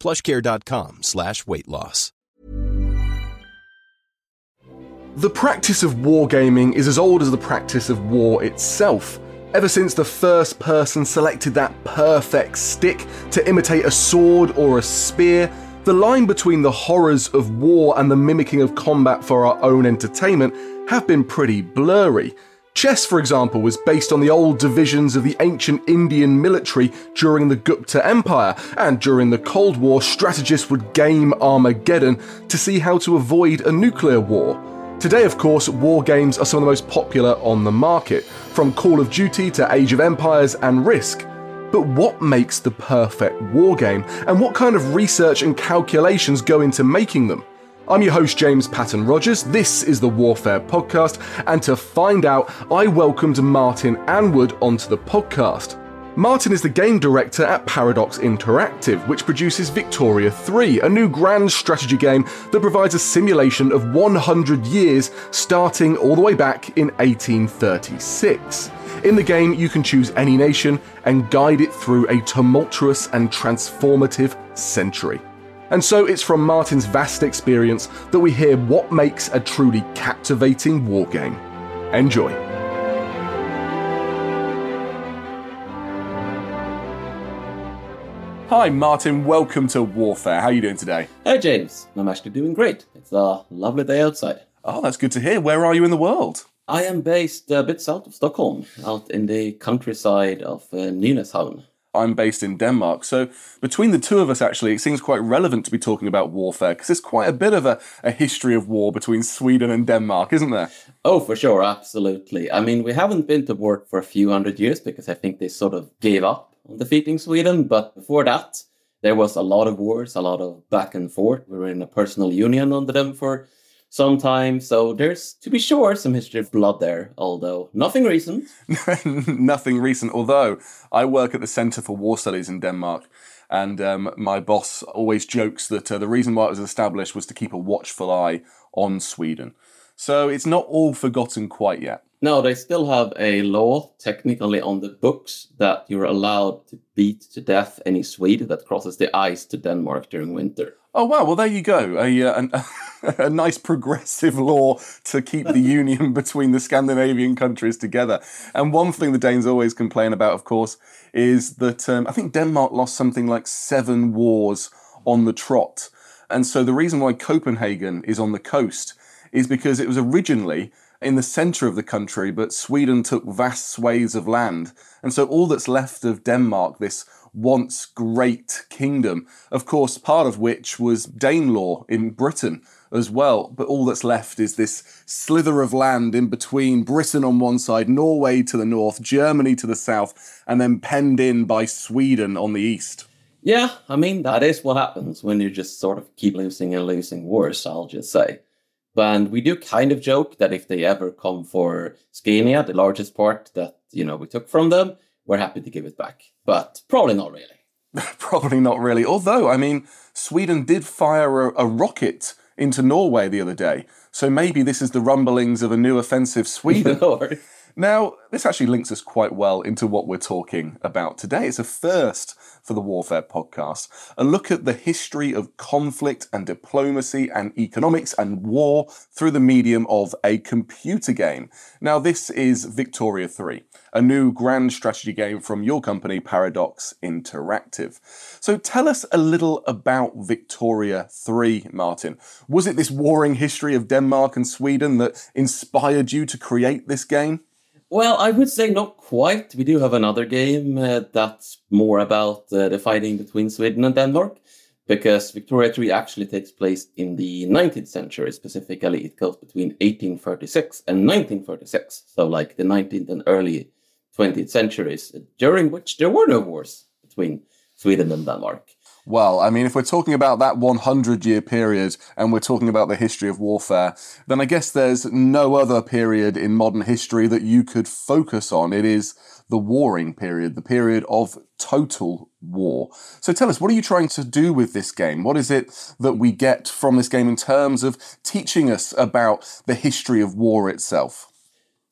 plushcare.com slash weight loss. The practice of wargaming is as old as the practice of war itself. Ever since the first person selected that perfect stick to imitate a sword or a spear, the line between the horrors of war and the mimicking of combat for our own entertainment have been pretty blurry. Chess, for example, was based on the old divisions of the ancient Indian military during the Gupta Empire, and during the Cold War, strategists would game Armageddon to see how to avoid a nuclear war. Today, of course, war games are some of the most popular on the market, from Call of Duty to Age of Empires and Risk. But what makes the perfect war game, and what kind of research and calculations go into making them? I'm your host, James Patton Rogers. This is the Warfare Podcast, and to find out, I welcomed Martin Anward onto the podcast. Martin is the game director at Paradox Interactive, which produces Victoria 3, a new grand strategy game that provides a simulation of 100 years starting all the way back in 1836. In the game, you can choose any nation and guide it through a tumultuous and transformative century. And so it's from Martin's vast experience that we hear what makes a truly captivating wargame. Enjoy. Hi, Martin. Welcome to Warfare. How are you doing today? Hey, James. I'm actually doing great. It's a lovely day outside. Oh, that's good to hear. Where are you in the world? I am based a bit south of Stockholm, out in the countryside of uh, Nynäshamn. I'm based in Denmark. So, between the two of us, actually, it seems quite relevant to be talking about warfare because there's quite a bit of a, a history of war between Sweden and Denmark, isn't there? Oh, for sure, absolutely. I mean, we haven't been to war for a few hundred years because I think they sort of gave up on defeating Sweden. But before that, there was a lot of wars, a lot of back and forth. We were in a personal union under them for some time. So there's, to be sure, some history of blood there, although nothing recent. nothing recent, although I work at the Centre for War Studies in Denmark. And um, my boss always jokes that uh, the reason why it was established was to keep a watchful eye on Sweden. So it's not all forgotten quite yet. No, they still have a law technically on the books that you're allowed to beat to death any Swede that crosses the ice to Denmark during winter. Oh wow! Well, there you go. A, uh, an, a nice progressive law to keep the union between the Scandinavian countries together. And one thing the Danes always complain about, of course, is that um, I think Denmark lost something like seven wars on the trot. And so the reason why Copenhagen is on the coast is because it was originally in the centre of the country, but Sweden took vast swathes of land. And so all that's left of Denmark, this once great kingdom, of course, part of which was Danelaw in Britain as well. But all that's left is this slither of land in between Britain on one side, Norway to the north, Germany to the south, and then penned in by Sweden on the east. Yeah, I mean, that is what happens when you just sort of keep losing and losing wars, I'll just say. And we do kind of joke that if they ever come for Scania, the largest part that you know we took from them, we're happy to give it back. But probably not really. probably not really. Although, I mean, Sweden did fire a, a rocket into Norway the other day. So maybe this is the rumblings of a new offensive Sweden. now, This actually links us quite well into what we're talking about today. It's a first for the Warfare podcast, a look at the history of conflict and diplomacy and economics and war through the medium of a computer game. Now, this is Victoria 3, a new grand strategy game from your company, Paradox Interactive. So tell us a little about Victoria 3, Martin. Was it this warring history of Denmark and Sweden that inspired you to create this game? Well, I would say not quite. We do have another game uh, that's more about uh, the fighting between Sweden and Denmark, because Victoria 3 actually takes place in the 19th century. Specifically, it goes between 1836 and 1936, so like the 19th and early 20th centuries, during which there were no wars between Sweden and Denmark. Well, I mean, if we're talking about that 100 year period and we're talking about the history of warfare, then I guess there's no other period in modern history that you could focus on. It is the warring period, the period of total war. So tell us, what are you trying to do with this game? What is it that we get from this game in terms of teaching us about the history of war itself?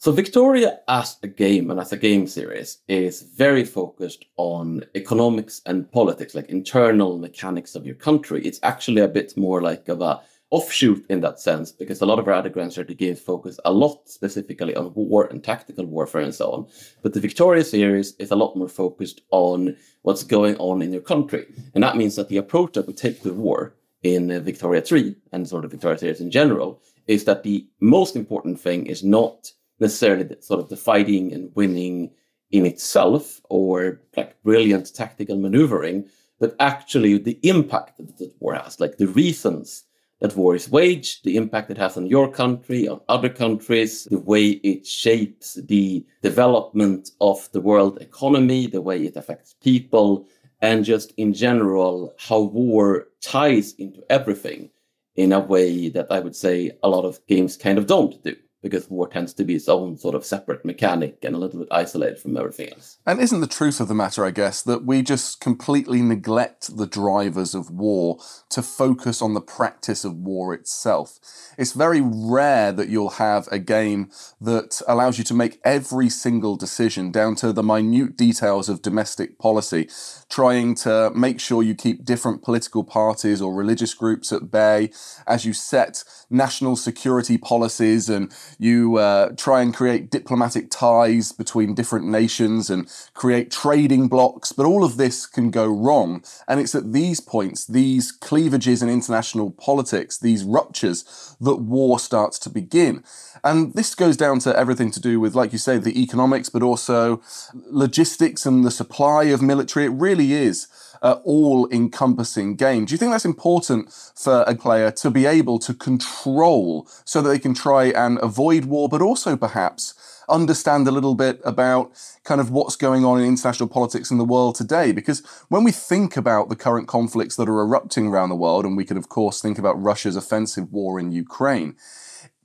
So Victoria as a game and as a game series is very focused on economics and politics, like internal mechanics of your country. It's actually a bit more like of a offshoot in that sense, because a lot of our other grand strategy games focus a lot specifically on war and tactical warfare and so on. But the Victoria series is a lot more focused on what's going on in your country. And that means that the approach that we take to war in uh, Victoria 3 and sort of Victoria series in general is that the most important thing is not necessarily the, sort of the fighting and winning in itself or like brilliant tactical maneuvering, but actually the impact that war has, like the reasons that war is waged, the impact it has on your country, on other countries, the way it shapes the development of the world economy, the way it affects people, and just in general, how war ties into everything in a way that I would say a lot of games kind of don't do because war tends to be its own sort of separate mechanic and a little bit isolated from everything else. And isn't the truth of the matter, I guess, that we just completely neglect the drivers of war to focus on the practice of war itself? It's very rare that you'll have a game that allows you to make every single decision down to the minute details of domestic policy, trying to make sure you keep different political parties or religious groups at bay as you set national security policies and you uh, try and create diplomatic ties between different nations and create trading blocks, but all of this can go wrong. And it's at these points, these cleavages in international politics, these ruptures, that war starts to begin. And this goes down to everything to do with, like you say, the economics, but also logistics and the supply of military. It really is uh, all encompassing game. Do you think that's important for a player to be able to control so that they can try and avoid war, but also perhaps understand a little bit about kind of what's going on in international politics in the world today. Because when we think about the current conflicts that are erupting around the world, and we could, of course, think about Russia's offensive war in Ukraine,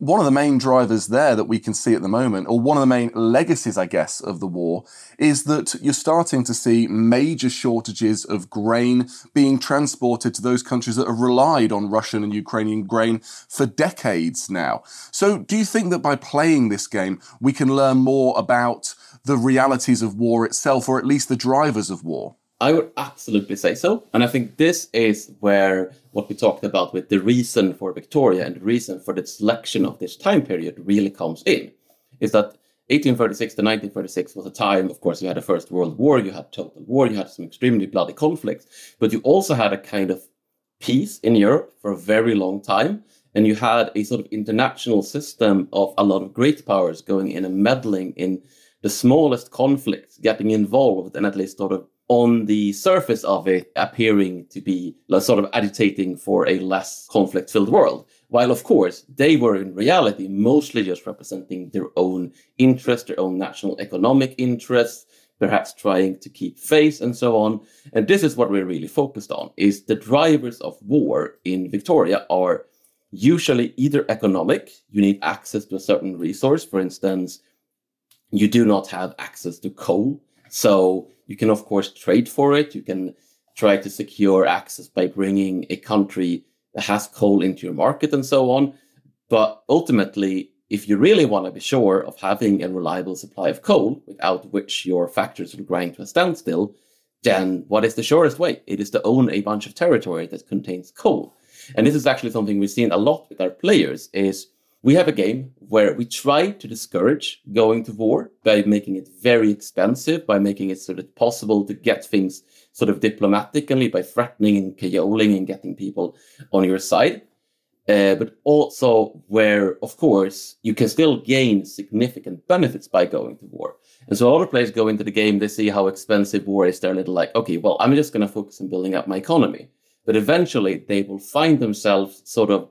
one of the main drivers there that we can see at the moment, or one of the main legacies, I guess, of the war, is that you're starting to see major shortages of grain being transported to those countries that have relied on Russian and Ukrainian grain for decades now. So, do you think that by playing this game, we can learn more about the realities of war itself, or at least the drivers of war? I would absolutely say so. And I think this is where what we talked about with the reason for Victoria and the reason for the selection of this time period really comes in. Is that 1836 to 1936 was a time, of course, you had a First World War, you had total war, you had some extremely bloody conflicts, but you also had a kind of peace in Europe for a very long time. And you had a sort of international system of a lot of great powers going in and meddling in the smallest conflicts, getting involved and at least sort of on the surface of it appearing to be sort of agitating for a less conflict filled world. While, of course, they were in reality mostly just representing their own interests, their own national economic interests, perhaps trying to keep face and so on. And this is what we're really focused on is the drivers of war in Victoria are usually either economic, you need access to a certain resource. For instance, you do not have access to coal. So you can, of course, trade for it. You can try to secure access by bringing a country that has coal into your market and so on. But ultimately, if you really want to be sure of having a reliable supply of coal, without which your factories will grind to a standstill, then what is the surest way? It is to own a bunch of territory that contains coal. And this is actually something we've seen a lot with our players is we have a game where we try to discourage going to war by making it very expensive, by making it sort of possible to get things sort of diplomatically, by threatening and cajoling and getting people on your side. Uh, but also where, of course, you can still gain significant benefits by going to war. And so other players go into the game, they see how expensive war is. They're a little like, okay, well, I'm just going to focus on building up my economy. But eventually they will find themselves sort of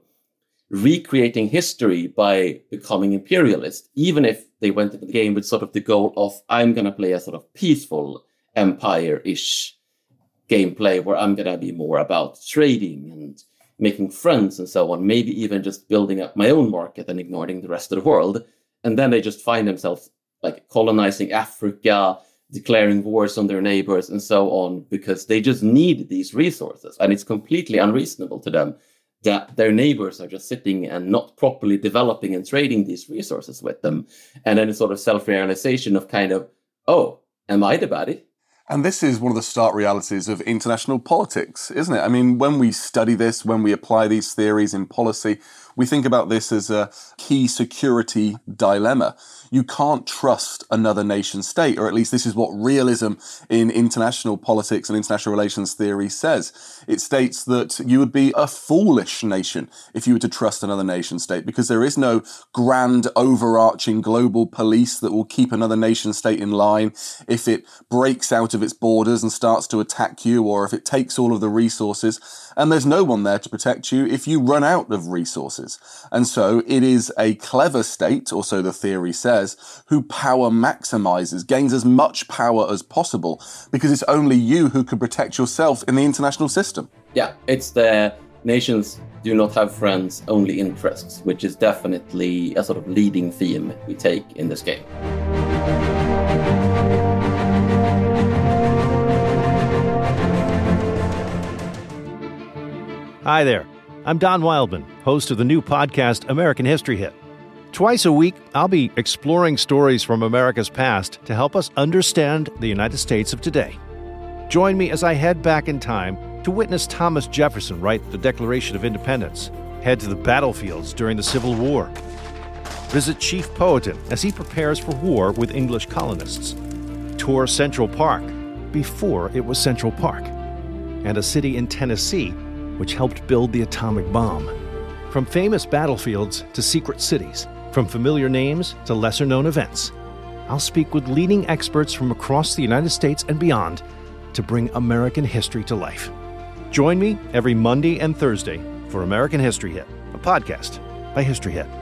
recreating history by becoming imperialist, even if they went into the game with sort of the goal of, I'm going to play a sort of peaceful empire ish gameplay where I'm going to be more about trading and making friends and so on, maybe even just building up my own market and ignoring the rest of the world. And then they just find themselves like colonizing Africa, declaring wars on their neighbors and so on because they just need these resources and it's completely unreasonable to them that their neighbors are just sitting and not properly developing and trading these resources with them. And then a sort of self-realization of kind of oh am i the baddie and this is one of the stark realities of international politics, isn't it? I mean, when we study this, when we apply these theories in policy, we think about this as a key security dilemma. You can't trust another nation state, or at least this is what realism in international politics and international relations theory says. It states that you would be a foolish nation if you were to trust another nation state because there is no grand overarching global police that will keep another nation state in line if it breaks out of its borders and starts to attack you or if it takes all of the resources and there's no one there to protect you if you run out of resources. And so it is a clever state, or so the theory says, who power maximizes, gains as much power as possible, because it's only you who can protect yourself in the international system. Yeah, it's the nations do not have friends, only interests, which is definitely a sort of leading theme we take in this game. Hi there. I'm Don Wildman, host of the new podcast American History Hit. Twice a week, I'll be exploring stories from America's past to help us understand the United States of today. Join me as I head back in time to witness Thomas Jefferson write the Declaration of Independence, head to the battlefields during the Civil War, visit Chief Powhatan as he prepares for war with English colonists, tour Central Park before it was Central Park, and a city in Tennessee which helped build the atomic bomb. From famous battlefields to secret cities, from familiar names to lesser known events, I'll speak with leading experts from across the United States and beyond to bring American history to life. Join me every Monday and Thursday for American History Hit, a podcast by History Hit.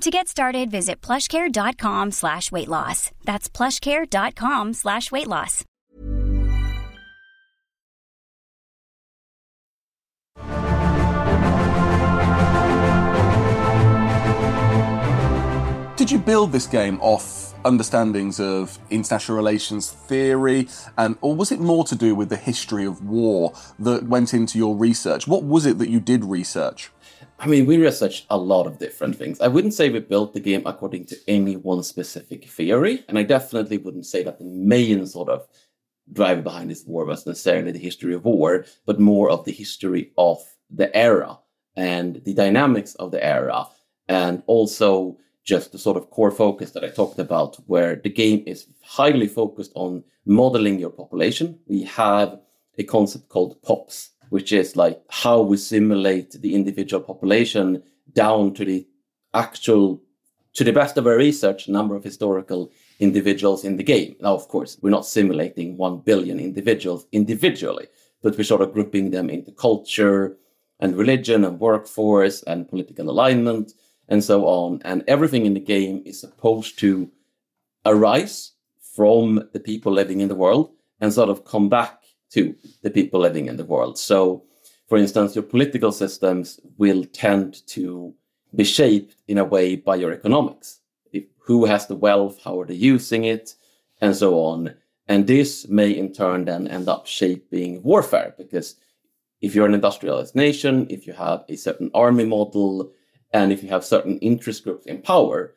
To get started, visit plushcare.com slash weight loss. That's plushcare.com slash weight loss. Did you build this game off understandings of international relations theory, and or was it more to do with the history of war that went into your research? What was it that you did research? I mean, we researched a lot of different things. I wouldn't say we built the game according to any one specific theory, and I definitely wouldn't say that the main sort of driver behind this war was necessarily the history of war, but more of the history of the era and the dynamics of the era, and also just the sort of core focus that I talked about, where the game is highly focused on modeling your population. We have a concept called POPs, which is like how we simulate the individual population down to the actual, to the best of our research, number of historical individuals in the game. Now, of course, we're not simulating 1 billion individuals individually, but we're sort of grouping them into culture and religion and workforce and political alignment and so on. And everything in the game is supposed to arise from the people living in the world and sort of come back to the people living in the world. So, for instance, your political systems will tend to be shaped in a way by your economics. If, who has the wealth, how are they using it, and so on. And this may in turn then end up shaping warfare because if you're an industrialized nation, if you have a certain army model, and if you have certain interest groups in power,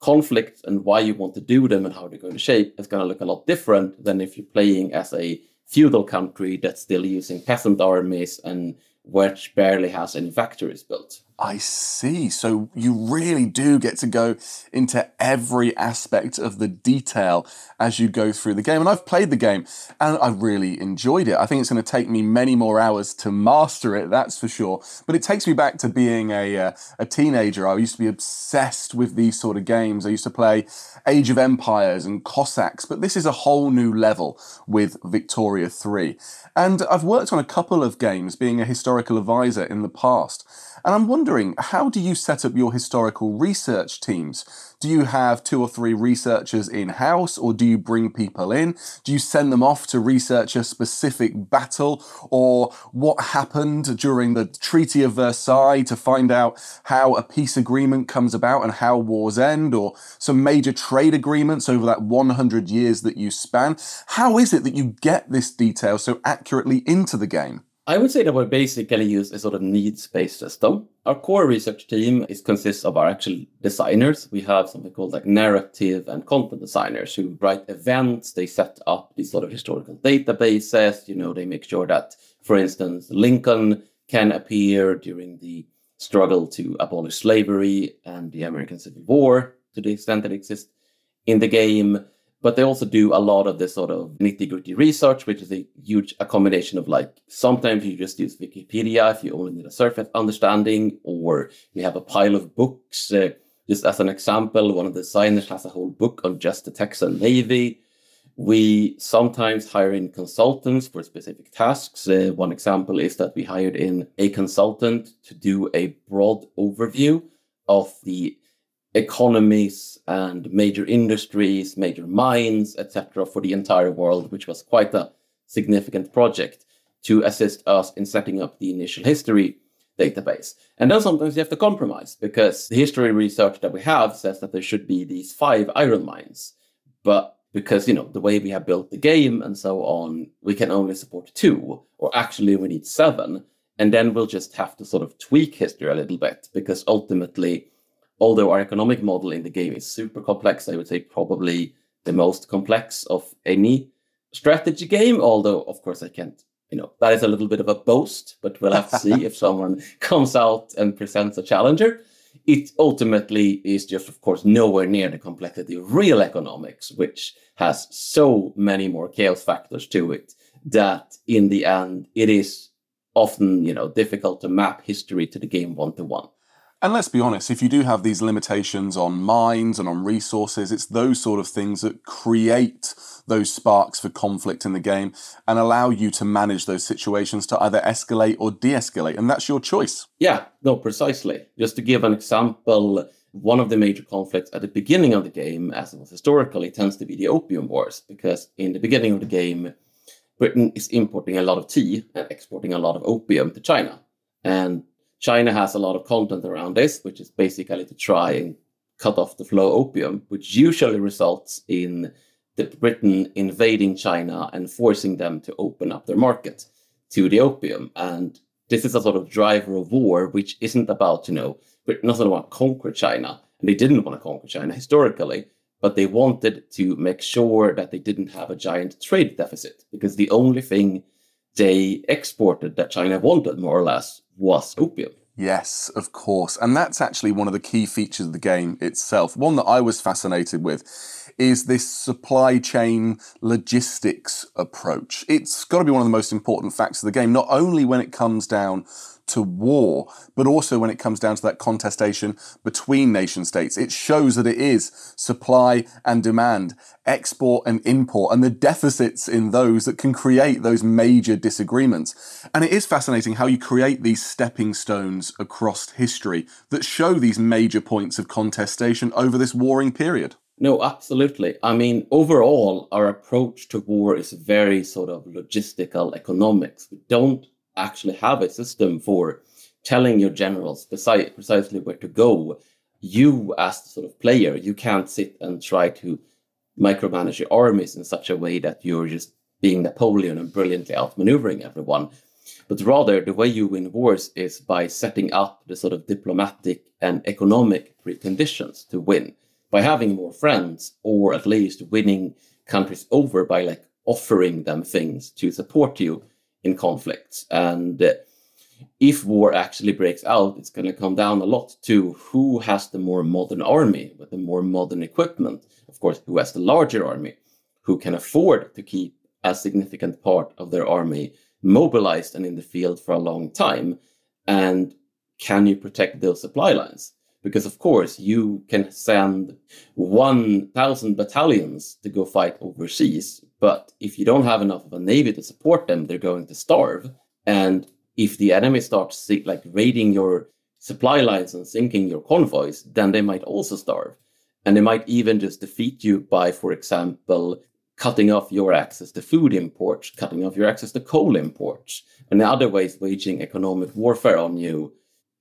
conflicts and why you want to do them and how they're going to shape is going to look a lot different than if you're playing as a feudal country that's still using peasant armies and which barely has any factories built. I see. So you really do get to go into every aspect of the detail as you go through the game. And I've played the game and I really enjoyed it. I think it's going to take me many more hours to master it, that's for sure. But it takes me back to being a, uh, a teenager. I used to be obsessed with these sort of games. I used to play Age of Empires and Cossacks, but this is a whole new level with Victoria 3. And I've worked on a couple of games being a historical advisor in the past. And I'm wondering, how do you set up your historical research teams? Do you have two or three researchers in house, or do you bring people in? Do you send them off to research a specific battle, or what happened during the Treaty of Versailles to find out how a peace agreement comes about and how wars end, or some major trade agreements over that 100 years that you span? How is it that you get this detail so accurately into the game? I would say that we basically use a sort of needs-based system. Our core research team is consists of our actual designers. We have something called like narrative and content designers who write events. They set up these sort of historical databases. You know, they make sure that, for instance, Lincoln can appear during the struggle to abolish slavery and the American Civil War to the extent that exists in the game but they also do a lot of this sort of nitty gritty research, which is a huge accommodation of like sometimes you just use Wikipedia if you only need a surface understanding, or we have a pile of books. Uh, just as an example, one of the designers has a whole book on just the Texan Navy. We sometimes hire in consultants for specific tasks. Uh, one example is that we hired in a consultant to do a broad overview of the economies and major industries, major mines, etc., for the entire world, which was quite a significant project to assist us in setting up the initial history database. And then sometimes you have to compromise because the history research that we have says that there should be these five iron mines. But because, you know, the way we have built the game and so on, we can only support two, or actually we need seven. And then we'll just have to sort of tweak history a little bit because ultimately although our economic model in the game is super complex, I would say probably the most complex of any strategy game. Although, of course, I can't, you know, that is a little bit of a boast, but we'll have to see if someone comes out and presents a challenger. It ultimately is just, of course, nowhere near the complexity of real economics, which has so many more chaos factors to it that in the end, it is often, you know, difficult to map history to the game one to one. And let's be honest, if you do have these limitations on minds and on resources, it's those sort of things that create those sparks for conflict in the game and allow you to manage those situations to either escalate or de escalate. And that's your choice. Yeah, no, precisely. Just to give an example, one of the major conflicts at the beginning of the game, as it was historically, tends to be the Opium Wars, because in the beginning of the game, Britain is importing a lot of tea and exporting a lot of opium to China. And China has a lot of content around this, which is basically to try and cut off the flow of opium, which usually results in the Britain invading China and forcing them to open up their market to the opium. And this is a sort of driver of war, which isn't about, you know, Britain doesn't want to conquer China. And they didn't want to conquer China historically, but they wanted to make sure that they didn't have a giant trade deficit because the only thing they exported that China wanted, more or less, was opium. Yes, of course. And that's actually one of the key features of the game itself. One that I was fascinated with is this supply chain logistics approach. It's got to be one of the most important facts of the game, not only when it comes down to war, but also when it comes down to that contestation between nation states. It shows that it is supply and demand, export and import, and the deficits in those that can create those major disagreements. And it is fascinating how you create these stepping stones across history that show these major points of contestation over this warring period. No, absolutely. I mean, overall, our approach to war is very sort of logistical economics. We don't actually have a system for telling your generals precise, precisely where to go. You, as the sort of player, you can't sit and try to micromanage your armies in such a way that you're just being Napoleon and brilliantly outmaneuvering everyone. But rather, the way you win wars is by setting up the sort of diplomatic and economic preconditions to win by having more friends or at least winning countries over by like offering them things to support you in conflicts. And uh, if war actually breaks out, it's going to come down a lot to who has the more modern army with the more modern equipment. Of course, who has the larger army, who can afford to keep a significant part of their army mobilized and in the field for a long time. And can you protect those supply lines? Because, of course, you can send 1,000 battalions to go fight overseas, but if you don't have enough of a navy to support them, they're going to starve. And if the enemy starts like raiding your supply lines and sinking your convoys, then they might also starve. And they might even just defeat you by, for example, cutting off your access to food imports, cutting off your access to coal imports, and in other ways waging economic warfare on you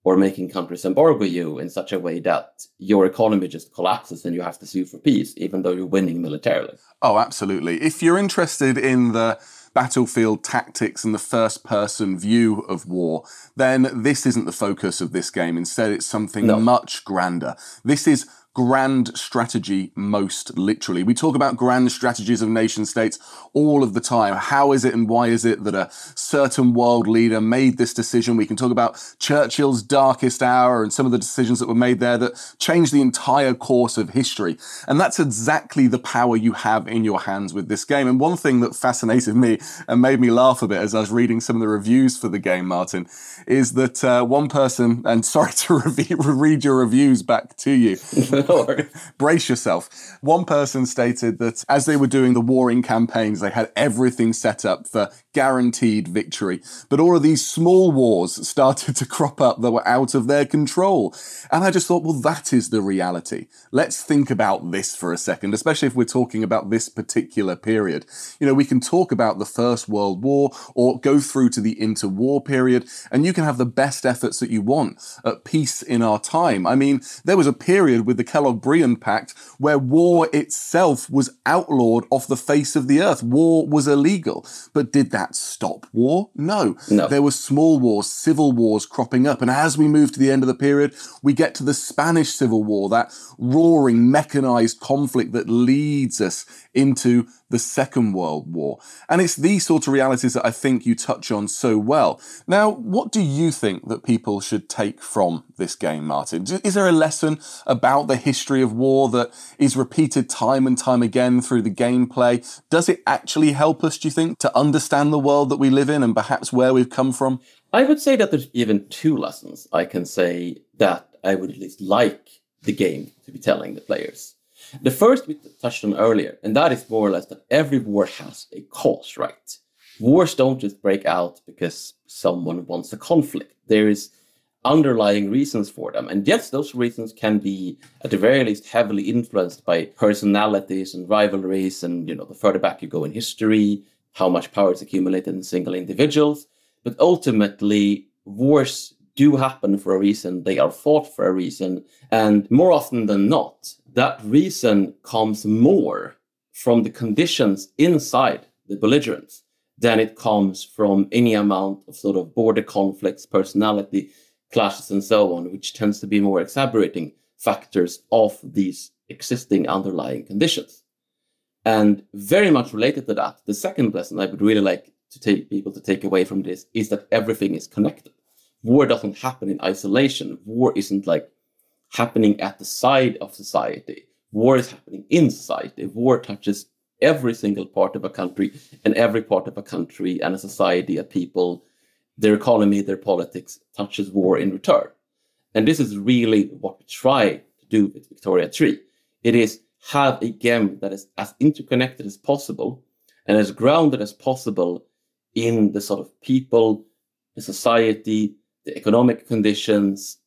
or making countries embargo you in such a way that your economy just collapses and you have to sue for peace, even though you're winning militarily. Oh, absolutely. If you're interested in the battlefield tactics and the first person view of war, then this isn't the focus of this game. Instead, it's something no. much grander. This is grand strategy most literally. We talk about grand strategies of nation states all of the time. How is it and why is it that a certain world leader made this decision? We can talk about Churchill's darkest hour and some of the decisions that were made there that changed the entire course of history. And that's exactly the power you have in your hands with this game. And one thing that fascinated me and made me laugh a bit as I was reading some of the reviews for the game, Martin, is that uh, one person, and sorry to re- read your reviews back to you. Brace yourself. One person stated that as they were doing the warring campaigns, they had everything set up for guaranteed victory. But all of these small wars started to crop up that were out of their control. And I just thought, well, that is the reality. Let's think about this for a second, especially if we're talking about this particular period. You know, we can talk about the First World War or go through to the interwar period, and you can have the best efforts that you want at peace in our time. I mean, there was a period with the Kellogg-Briand Pact where war itself was outlawed off the face of the earth. War was illegal. But did that stop war? No. no. There were small wars, civil wars cropping up. And as we move to the end of the period, we get to the Spanish Civil War, that roaring mechanized conflict that leads us into the Second World War. And it's these sort of realities that I think you touch on so well. Now, what do you think that people should take from this game, Martin? Is there a lesson about the history of war that is repeated time and time again through the gameplay? Does it actually help us, do you think, to understand the world that we live in and perhaps where we've come from? I would say that there's even two lessons I can say that I would at least like the game to be telling the players. The first we touched on earlier, and that is more or less that every war has a cause, right? Wars don't just break out because someone wants a conflict. There is underlying reasons for them. And yes, those reasons can be at the very least heavily influenced by personalities and rivalries and you know the further back you go in history, how much power is accumulated in single individuals. But ultimately, wars do happen for a reason, they are fought for a reason, and more often than not, that reason comes more from the conditions inside the belligerents than it comes from any amount of sort of border conflicts, personality clashes, and so on, which tends to be more exacerbating factors of these existing underlying conditions. And very much related to that, the second lesson I would really like to take people to take away from this is that everything is connected. War doesn't happen in isolation. War isn't like happening at the side of society. War is happening in society. War touches every single part of a country and every part of a country and a society, a people, their economy, their politics touches war in return. And this is really what we try to do with Victoria 3. It is have a game that is as interconnected as possible and as grounded as possible in the sort of people, the society, the economic conditions,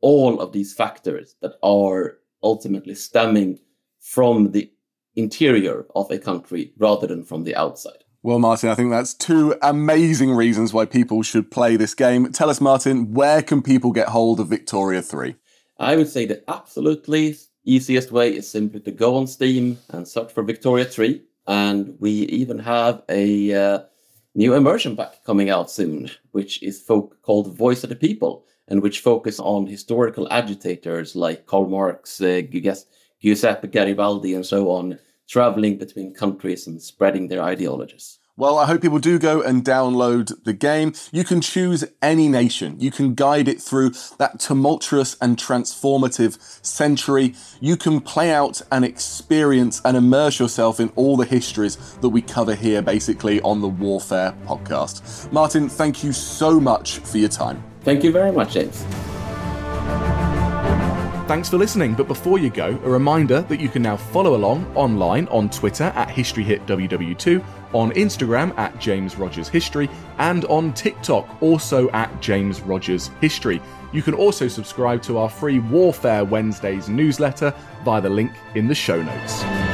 all of these factors that are ultimately stemming from the interior of a country rather than from the outside. Well, Martin, I think that's two amazing reasons why people should play this game. Tell us, Martin, where can people get hold of Victoria 3? I would say the absolutely easiest way is simply to go on Steam and search for Victoria 3. And we even have a uh, new immersion pack coming out soon, which is folk- called Voice of the People, and which focus on historical agitators like Karl Marx, uh, Giuseppe Garibaldi, and so on, traveling between countries and spreading their ideologies. Well, I hope people do go and download the game. You can choose any nation. You can guide it through that tumultuous and transformative century. You can play out and experience and immerse yourself in all the histories that we cover here, basically, on the Warfare podcast. Martin, thank you so much for your time. Thank you very much, James. Thanks for listening, but before you go, a reminder that you can now follow along online on Twitter at HistoryHitWW2, on Instagram at James Rogers History, and on TikTok also at James Rogers History. You can also subscribe to our free Warfare Wednesdays newsletter via the link in the show notes.